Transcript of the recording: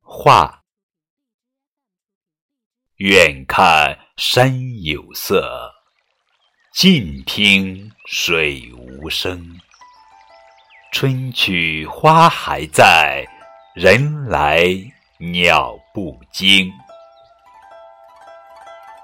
画。远看山有色近听水无声。春去花还在人来鸟不惊